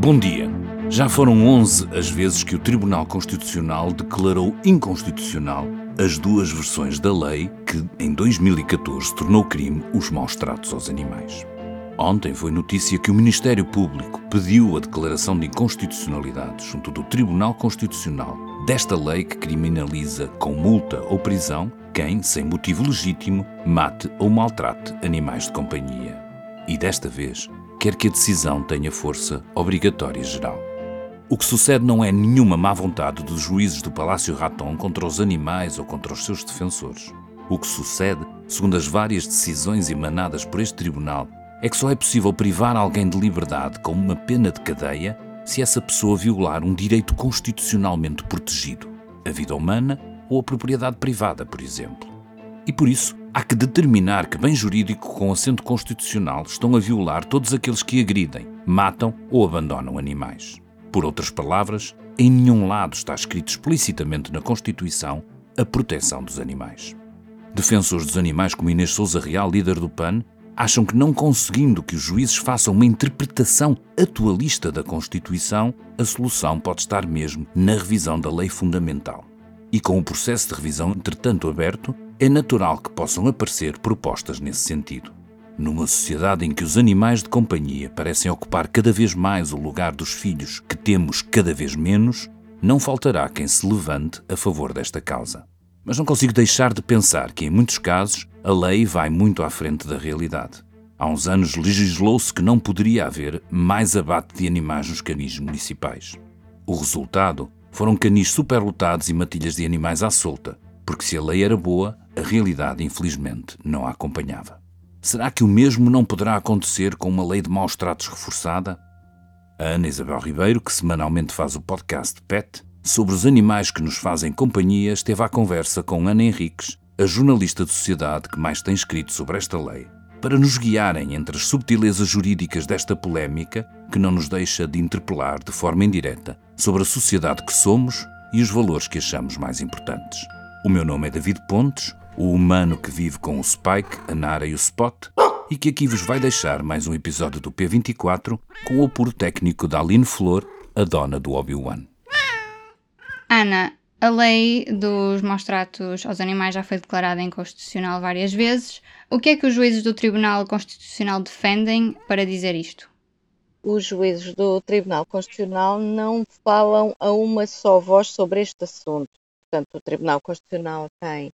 Bom dia. Já foram 11 as vezes que o Tribunal Constitucional declarou inconstitucional as duas versões da lei que, em 2014, tornou crime os maus tratos aos animais. Ontem foi notícia que o Ministério Público pediu a declaração de inconstitucionalidade junto do Tribunal Constitucional desta lei que criminaliza com multa ou prisão quem, sem motivo legítimo, mate ou maltrate animais de companhia. E desta vez, quer que a decisão tenha força obrigatória geral. O que sucede não é nenhuma má vontade dos juízes do Palácio Raton contra os animais ou contra os seus defensores. O que sucede, segundo as várias decisões emanadas por este tribunal, é que só é possível privar alguém de liberdade com uma pena de cadeia se essa pessoa violar um direito constitucionalmente protegido, a vida humana ou a propriedade privada, por exemplo. E por isso, há que determinar que bem jurídico com assento constitucional estão a violar todos aqueles que agridem, matam ou abandonam animais. Por outras palavras, em nenhum lado está escrito explicitamente na Constituição a proteção dos animais. Defensores dos animais como Inês Souza Real, líder do PAN, acham que não conseguindo que os juízes façam uma interpretação atualista da Constituição, a solução pode estar mesmo na revisão da lei fundamental. E com o processo de revisão entretanto aberto, é natural que possam aparecer propostas nesse sentido. Numa sociedade em que os animais de companhia parecem ocupar cada vez mais o lugar dos filhos que temos cada vez menos, não faltará quem se levante a favor desta causa. Mas não consigo deixar de pensar que, em muitos casos, a lei vai muito à frente da realidade. Há uns anos legislou-se que não poderia haver mais abate de animais nos canis municipais. O resultado foram canis superlotados e matilhas de animais à solta, porque se a lei era boa, a realidade, infelizmente, não a acompanhava. Será que o mesmo não poderá acontecer com uma lei de maus tratos reforçada? A Ana Isabel Ribeiro, que semanalmente faz o podcast PET, sobre os animais que nos fazem companhia, esteve à conversa com Ana Henriques, a jornalista de sociedade que mais tem escrito sobre esta lei, para nos guiarem entre as subtilezas jurídicas desta polémica que não nos deixa de interpelar de forma indireta sobre a sociedade que somos e os valores que achamos mais importantes. O meu nome é David Pontes, o humano que vive com o Spike, a Nara e o Spot, e que aqui vos vai deixar mais um episódio do P24 com o apuro técnico da Aline Flor, a dona do Obi-Wan. Ana, a lei dos maus tratos aos animais já foi declarada inconstitucional várias vezes. O que é que os juízes do Tribunal Constitucional defendem para dizer isto? Os juízes do Tribunal Constitucional não falam a uma só voz sobre este assunto. Portanto, o Tribunal Constitucional tem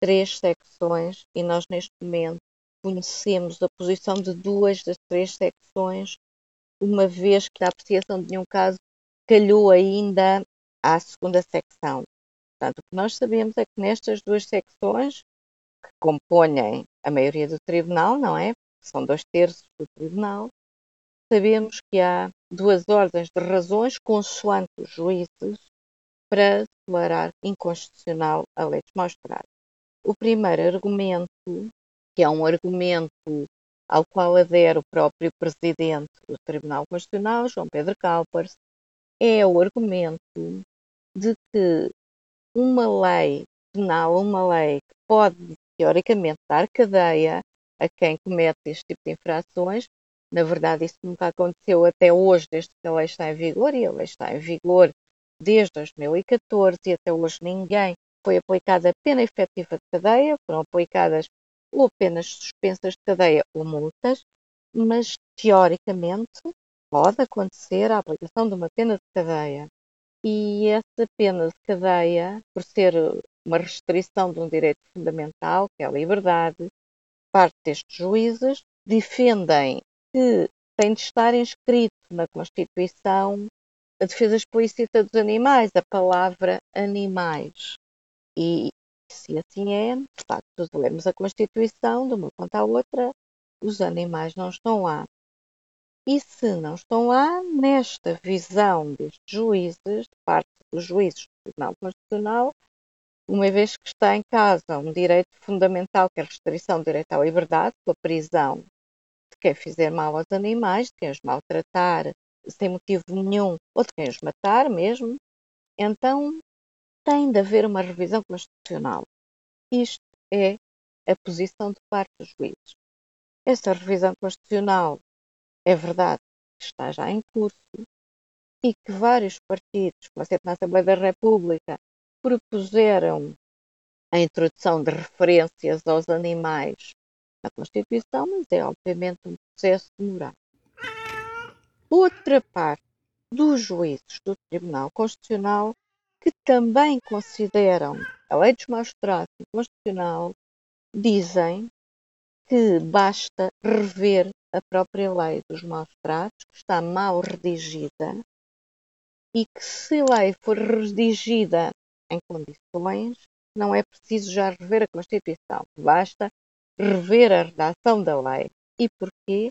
três secções e nós, neste momento, conhecemos a posição de duas das três secções, uma vez que a apreciação de nenhum caso calhou ainda à segunda secção. Portanto, o que nós sabemos é que nestas duas secções, que compõem a maioria do tribunal, não é? São dois terços do tribunal, sabemos que há duas ordens de razões consoante os juízes para declarar inconstitucional a lei de maus O primeiro argumento, que é um argumento ao qual adere o próprio presidente do Tribunal Constitucional, João Pedro Calpers, é o argumento de que uma lei penal, uma lei que pode, teoricamente, dar cadeia a quem comete este tipo de infrações, na verdade, isso nunca aconteceu até hoje, desde que a lei está em vigor, e a lei está em vigor desde 2014, e até hoje ninguém foi aplicada pena efetiva de cadeia, foram aplicadas ou penas suspensas de cadeia ou multas, mas teoricamente pode acontecer a aplicação de uma pena de cadeia. E essa pena de cadeia, por ser uma restrição de um direito fundamental, que é a liberdade, parte destes juízes defendem que tem de estar inscrito na Constituição a defesa explícita dos animais, a palavra animais. E se assim é, de facto, lemos a Constituição, de uma ponta à outra, os animais não estão lá. E se não estão lá, nesta visão destes juízes, de parte dos juízes do Tribunal Constitucional, uma vez que está em casa um direito fundamental, que é a restrição do direito à liberdade, com a prisão de quem fizer mal aos animais, de quem os maltratar sem motivo nenhum, ou de quem os matar mesmo, então tem de haver uma revisão constitucional. Isto é a posição de parte dos juízes. Essa revisão constitucional é verdade, que está já em curso e que vários partidos, como na Assembleia da República, propuseram a introdução de referências aos animais na Constituição, mas é obviamente um processo demorado. Outra parte dos juízes do Tribunal Constitucional que também consideram a lei dos maus tratos inconstitucional dizem que basta rever a própria lei dos maus tratos, que está mal redigida, e que se a lei for redigida em condições, não é preciso já rever a Constituição, basta rever a redação da lei. E porquê?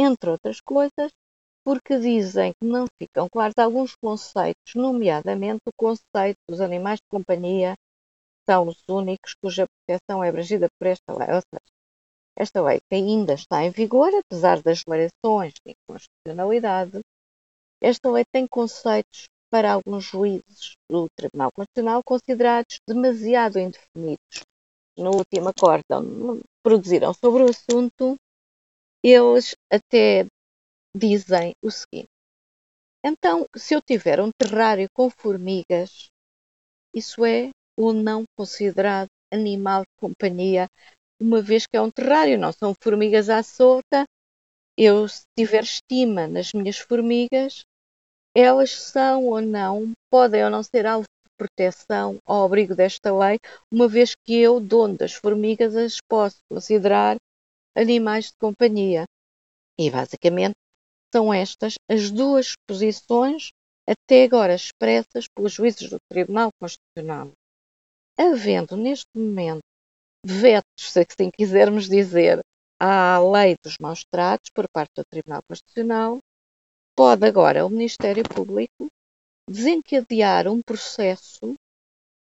Entre outras coisas, porque dizem que não ficam claros alguns conceitos, nomeadamente o conceito dos animais de companhia são os únicos cuja proteção é abrangida por esta lei. Ou seja, esta lei que ainda está em vigor, apesar das declarações de inconstitucionalidade, esta lei tem conceitos para alguns juízes do Tribunal Constitucional considerados demasiado indefinidos. No último acórdão produziram sobre o assunto, eles até dizem o seguinte: então, se eu tiver um terrário com formigas, isso é ou não considerado animal de companhia uma vez que é um terrário, não são formigas à solta. Eu, se tiver estima nas minhas formigas, elas são ou não, podem ou não ser alvo de proteção ao abrigo desta lei, uma vez que eu, dono das formigas, as posso considerar animais de companhia. E basicamente são estas as duas posições até agora expressas pelos juízes do Tribunal Constitucional. Havendo neste momento vetos, se assim quisermos dizer, à lei dos maus tratos por parte do Tribunal Constitucional, pode agora o Ministério Público desencadear um processo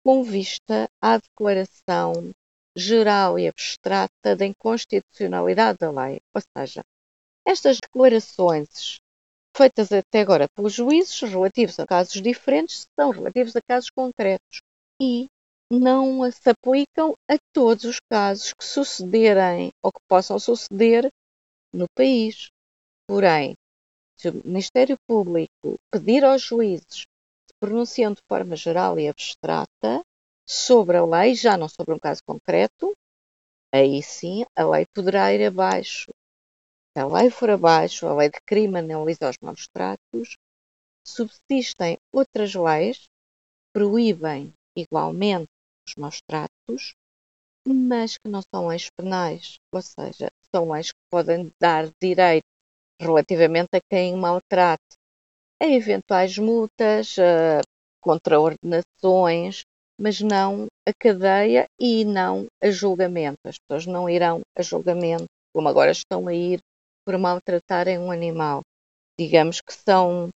com vista à declaração geral e abstrata da inconstitucionalidade da lei. Ou seja, estas declarações feitas até agora pelos juízes relativos a casos diferentes são relativos a casos concretos e não se aplicam a todos os casos que sucederem ou que possam suceder no país. Porém, se o Ministério Público pedir aos juízes se pronunciam de forma geral e abstrata sobre a lei, já não sobre um caso concreto, aí sim a lei poderá ir abaixo. Se a lei for abaixo, a lei de criminaliza os maus tratos, subsistem outras leis que proíbem igualmente os maus tratos, mas que não são leis penais, ou seja, são leis que podem dar direito relativamente a quem maltrate a eventuais multas, a contraordenações, mas não a cadeia e não a julgamento. As pessoas não irão a julgamento, como agora estão a ir, por maltratarem um animal. Digamos que são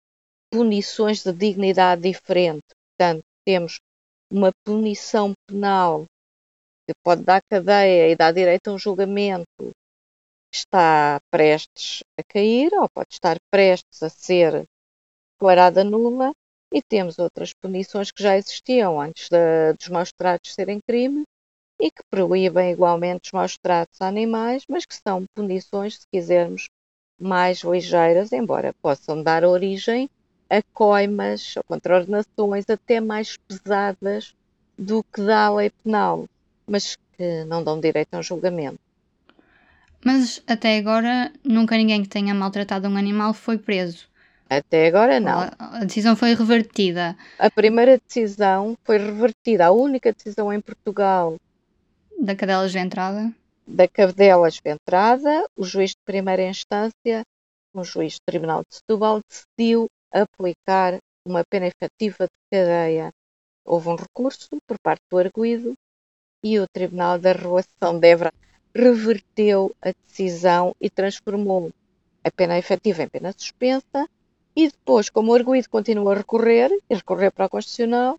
punições de dignidade diferente. Portanto, temos uma punição penal que pode dar cadeia e dar direito a um julgamento está prestes a cair ou pode estar prestes a ser declarada nula e temos outras punições que já existiam antes de, dos maus tratos serem crime e que proíbem igualmente os maus tratos a animais, mas que são punições, se quisermos, mais ligeiras, embora possam dar origem a coimas ou contraordenações até mais pesadas do que dá a lei penal, mas que não dão direito a um julgamento. Mas até agora nunca ninguém que tenha maltratado um animal foi preso. Até agora não. A decisão foi revertida. A primeira decisão foi revertida. A única decisão em Portugal. Da cadela desventrada? Da cadela desventrada. O juiz de primeira instância, o juiz do Tribunal de Setúbal, decidiu aplicar uma pena efetiva de cadeia. Houve um recurso por parte do arguído e o Tribunal da Relação de Évora reverteu a decisão e transformou a pena efetiva em pena suspensa e depois, como o arguído continua a recorrer e recorrer para o Constitucional,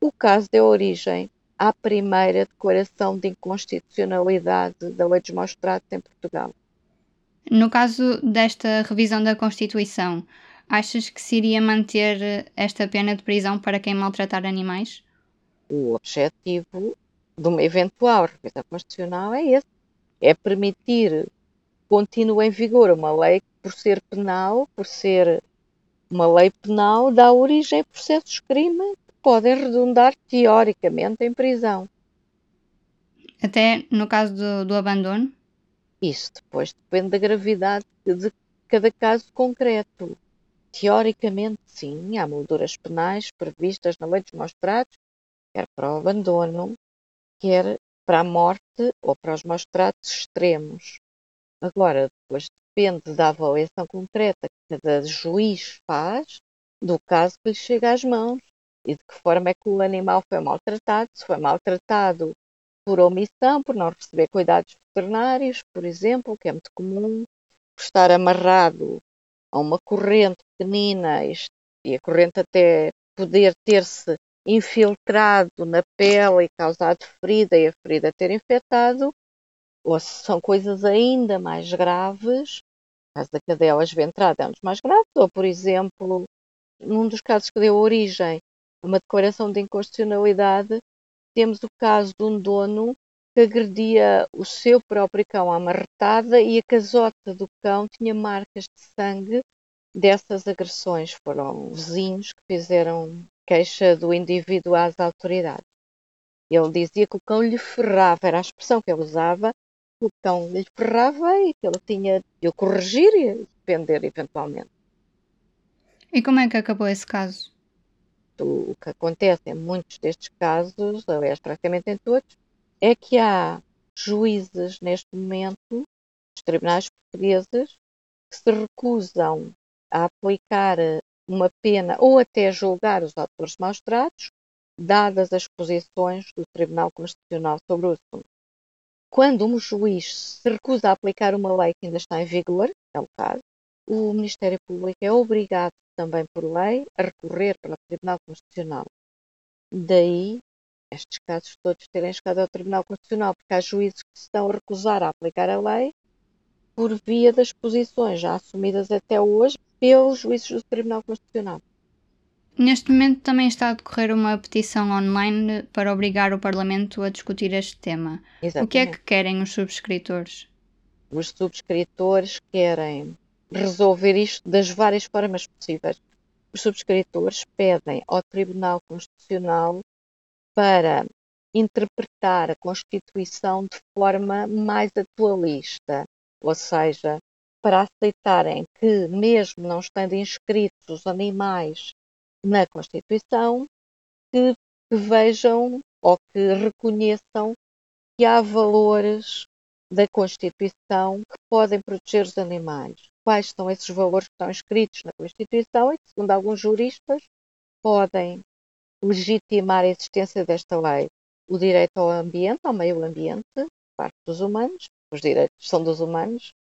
o caso deu origem à primeira declaração de inconstitucionalidade da Lei dos Maus Tratos em Portugal. No caso desta revisão da Constituição, Achas que se iria manter esta pena de prisão para quem maltratar animais? O objetivo de uma eventual revisão constitucional é esse: é permitir continua em vigor uma lei que, por ser penal, por ser uma lei penal, dá origem a processos de crime que podem redundar teoricamente em prisão. Até no caso do, do abandono? Isso depois depende da gravidade de cada caso concreto. Teoricamente, sim, há molduras penais previstas na lei dos maus-tratos, quer para o abandono, quer para a morte ou para os maus-tratos extremos. Agora, depois depende da avaliação concreta que cada juiz faz do caso que lhe chega às mãos e de que forma é que o animal foi maltratado, se foi maltratado por omissão, por não receber cuidados veterinários, por exemplo, que é muito comum, por estar amarrado a uma corrente pequenina e a corrente até poder ter-se infiltrado na pele e causado ferida e a ferida ter infectado, ou se são coisas ainda mais graves, caso da cadela esventrada é um dos mais graves, ou por exemplo, num dos casos que deu origem a uma declaração de inconstitucionalidade, temos o caso de um dono que agredia o seu próprio cão à marretada e a casota do cão tinha marcas de sangue dessas agressões. Foram vizinhos que fizeram queixa do indivíduo às autoridades. Ele dizia que o cão lhe ferrava, era a expressão que ele usava, que o cão lhe ferrava e que ele tinha de o corrigir e defender eventualmente. E como é que acabou esse caso? O que acontece em muitos destes casos, aliás, praticamente em todos, é que há juízes neste momento, os tribunais portugueses, que se recusam a aplicar uma pena ou até julgar os autores maus tratos, dadas as posições do Tribunal Constitucional sobre o assunto. Quando um juiz se recusa a aplicar uma lei que ainda está em vigor, é o caso, o Ministério Público é obrigado também por lei a recorrer para o Tribunal Constitucional. Daí estes casos todos terem chegado ao Tribunal Constitucional, porque há juízes que se estão a recusar a aplicar a lei por via das posições já assumidas até hoje pelos juízes do Tribunal Constitucional. Neste momento também está a decorrer uma petição online para obrigar o Parlamento a discutir este tema. Exatamente. O que é que querem os subscritores? Os subscritores querem resolver isto das várias formas possíveis. Os subscritores pedem ao Tribunal Constitucional para interpretar a Constituição de forma mais atualista, ou seja, para aceitarem que, mesmo não estando inscritos os animais na Constituição, que, que vejam ou que reconheçam que há valores da Constituição que podem proteger os animais. Quais são esses valores que estão escritos na Constituição e que, segundo alguns juristas, podem legitimar a existência desta lei. O direito ao ambiente, ao meio ambiente, parte dos humanos, os direitos são dos humanos,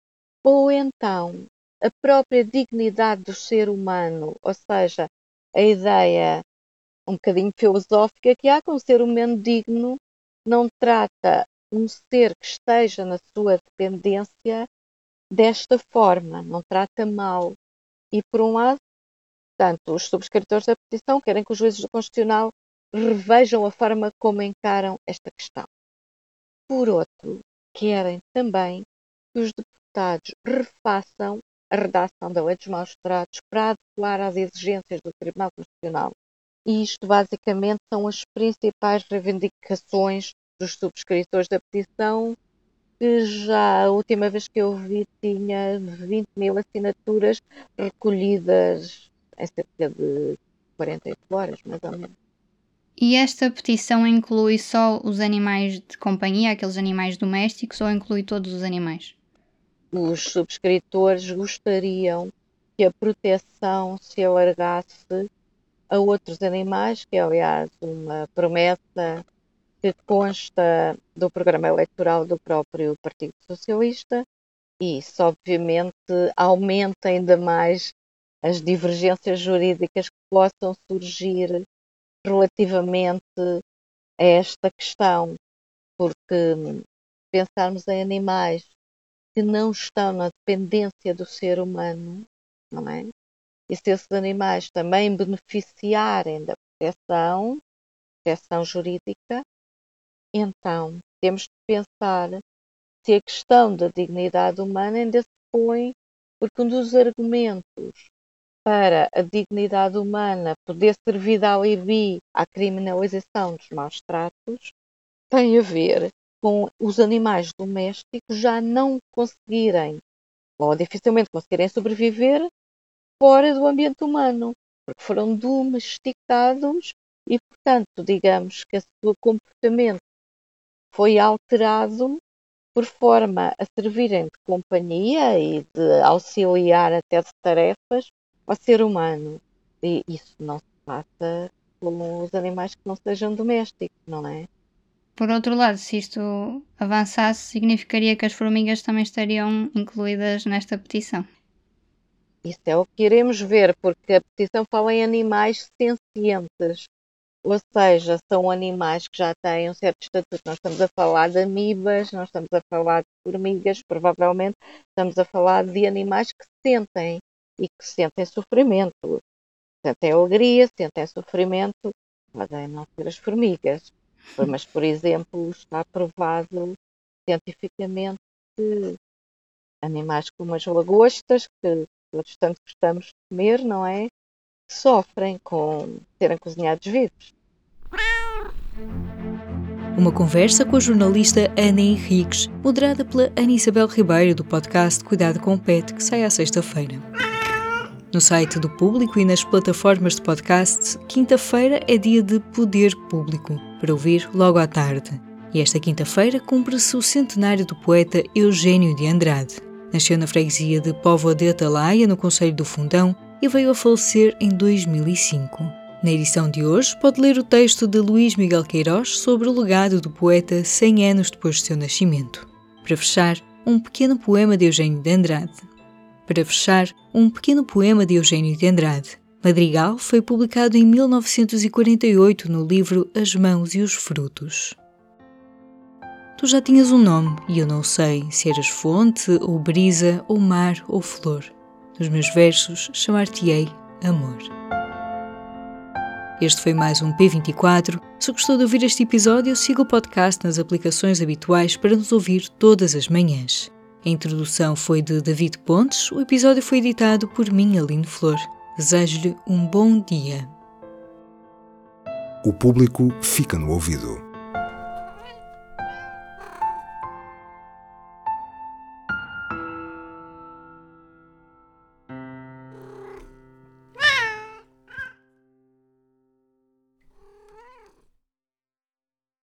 ou então a própria dignidade do ser humano, ou seja, a ideia um bocadinho filosófica que há com um ser humano digno não trata um ser que esteja na sua dependência desta forma, não trata mal. E por um lado, Portanto, os subscritores da petição querem que os juízes do Constitucional revejam a forma como encaram esta questão. Por outro, querem também que os deputados refaçam a redação da Lei dos Maus Tratos para adequar às exigências do Tribunal Constitucional. E isto, basicamente, são as principais reivindicações dos subscritores da petição, que já a última vez que eu vi tinha 20 mil assinaturas recolhidas é cerca de 48 horas, mais ou menos. E esta petição inclui só os animais de companhia, aqueles animais domésticos, ou inclui todos os animais? Os subscritores gostariam que a proteção se alargasse a outros animais, que é, aliás, uma promessa que consta do programa eleitoral do próprio Partido Socialista, e isso, obviamente, aumenta ainda mais as divergências jurídicas que possam surgir relativamente a esta questão, porque pensarmos em animais que não estão na dependência do ser humano, não é? E se esses animais também beneficiarem da proteção, proteção jurídica, então temos de pensar se a questão da dignidade humana ainda se põe, porque um dos argumentos para a dignidade humana poder servir de alibi à criminalização dos maus tratos tem a ver com os animais domésticos já não conseguirem, ou dificilmente conseguirem sobreviver fora do ambiente humano, porque foram domesticados e, portanto, digamos que o seu comportamento foi alterado por forma a servirem de companhia e de auxiliar até de tarefas ao ser humano. E isso não se passa com os animais que não sejam domésticos, não é? Por outro lado, se isto avançasse, significaria que as formigas também estariam incluídas nesta petição. Isso é o que iremos ver, porque a petição fala em animais sencientes, ou seja, são animais que já têm um certo estatuto. Nós estamos a falar de amibas, nós estamos a falar de formigas, provavelmente estamos a falar de animais que sentem e que sentem sofrimento. Sentem alegria, sentem sofrimento, podem não ser as formigas. Mas, por exemplo, está provado cientificamente que animais como as lagostas, que todos tanto gostamos de comer, não é? Sofrem com serem cozinhados vivos. Uma conversa com a jornalista Ana Henriques, moderada pela Ana Isabel Ribeiro do podcast Cuidado com o Pet, que sai à sexta-feira. No site do Público e nas plataformas de podcast, quinta-feira é dia de Poder Público, para ouvir logo à tarde. E esta quinta-feira cumpre-se o centenário do poeta Eugênio de Andrade. Nasceu na freguesia de Póvoa de Atalaia, no Conselho do Fundão, e veio a falecer em 2005. Na edição de hoje, pode ler o texto de Luís Miguel Queiroz sobre o legado do poeta 100 anos depois de seu nascimento. Para fechar, um pequeno poema de Eugênio de Andrade. Para fechar, um pequeno poema de Eugênio de Andrade. Madrigal foi publicado em 1948 no livro As Mãos e os Frutos. Tu já tinhas um nome e eu não sei se eras fonte, ou brisa, ou mar, ou flor. Nos meus versos chamar-te-ei amor. Este foi mais um P24. Se gostou de ouvir este episódio, siga o podcast nas aplicações habituais para nos ouvir todas as manhãs. A introdução foi de David Pontes, o episódio foi editado por mim, Aline Flor. Desejo-lhe um bom dia. O público fica no ouvido.